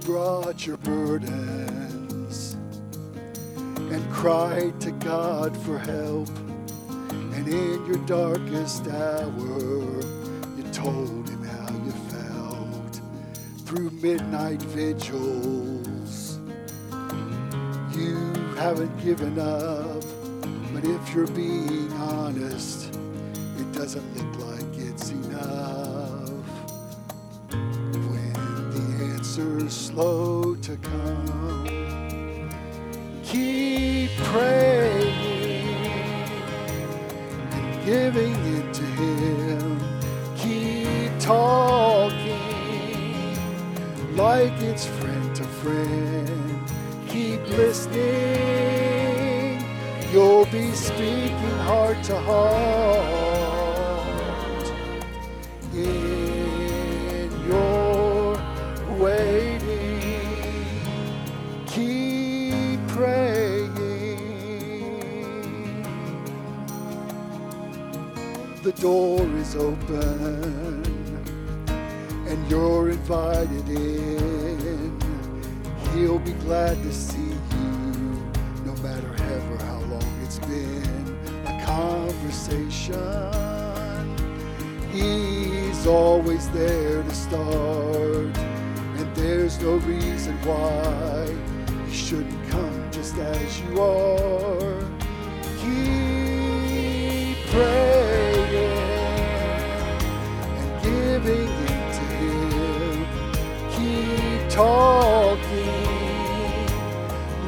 brought your burdens and cried to God for help. And in your darkest hour, you told him how you felt through midnight vigils. You haven't given up, but if you're being honest, it doesn't look like slow to come, keep praying and giving it to Him. Keep talking like it's friend to friend. Keep listening. You'll be speaking heart to heart The door is open and you're invited in. He'll be glad to see you, no matter ever how long it's been a conversation. He's always there to start, and there's no reason why you shouldn't come just as you are. Keep giving it to Him. Keep talking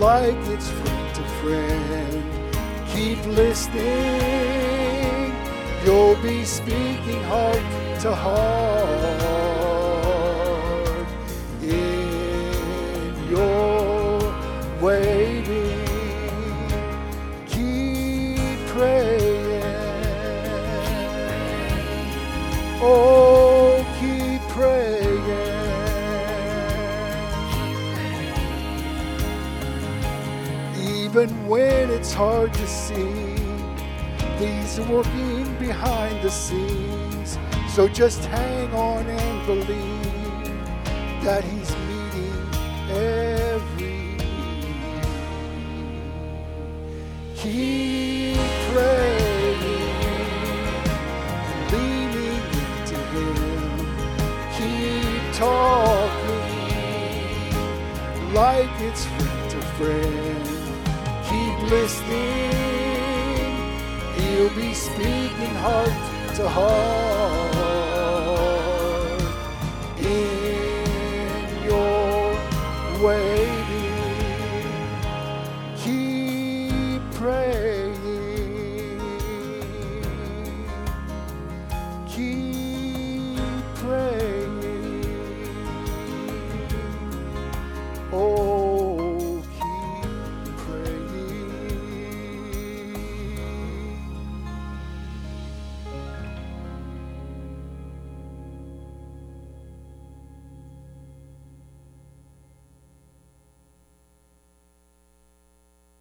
like it's friend to friend. Keep listening. You'll be speaking heart to heart Even when it's hard to see, He's working behind the scenes. So just hang on and believe that He's meeting every. Keep praying and leaning into Him. Keep talking like it's friend to friend. Listening. He'll be speaking heart to heart in your waiting.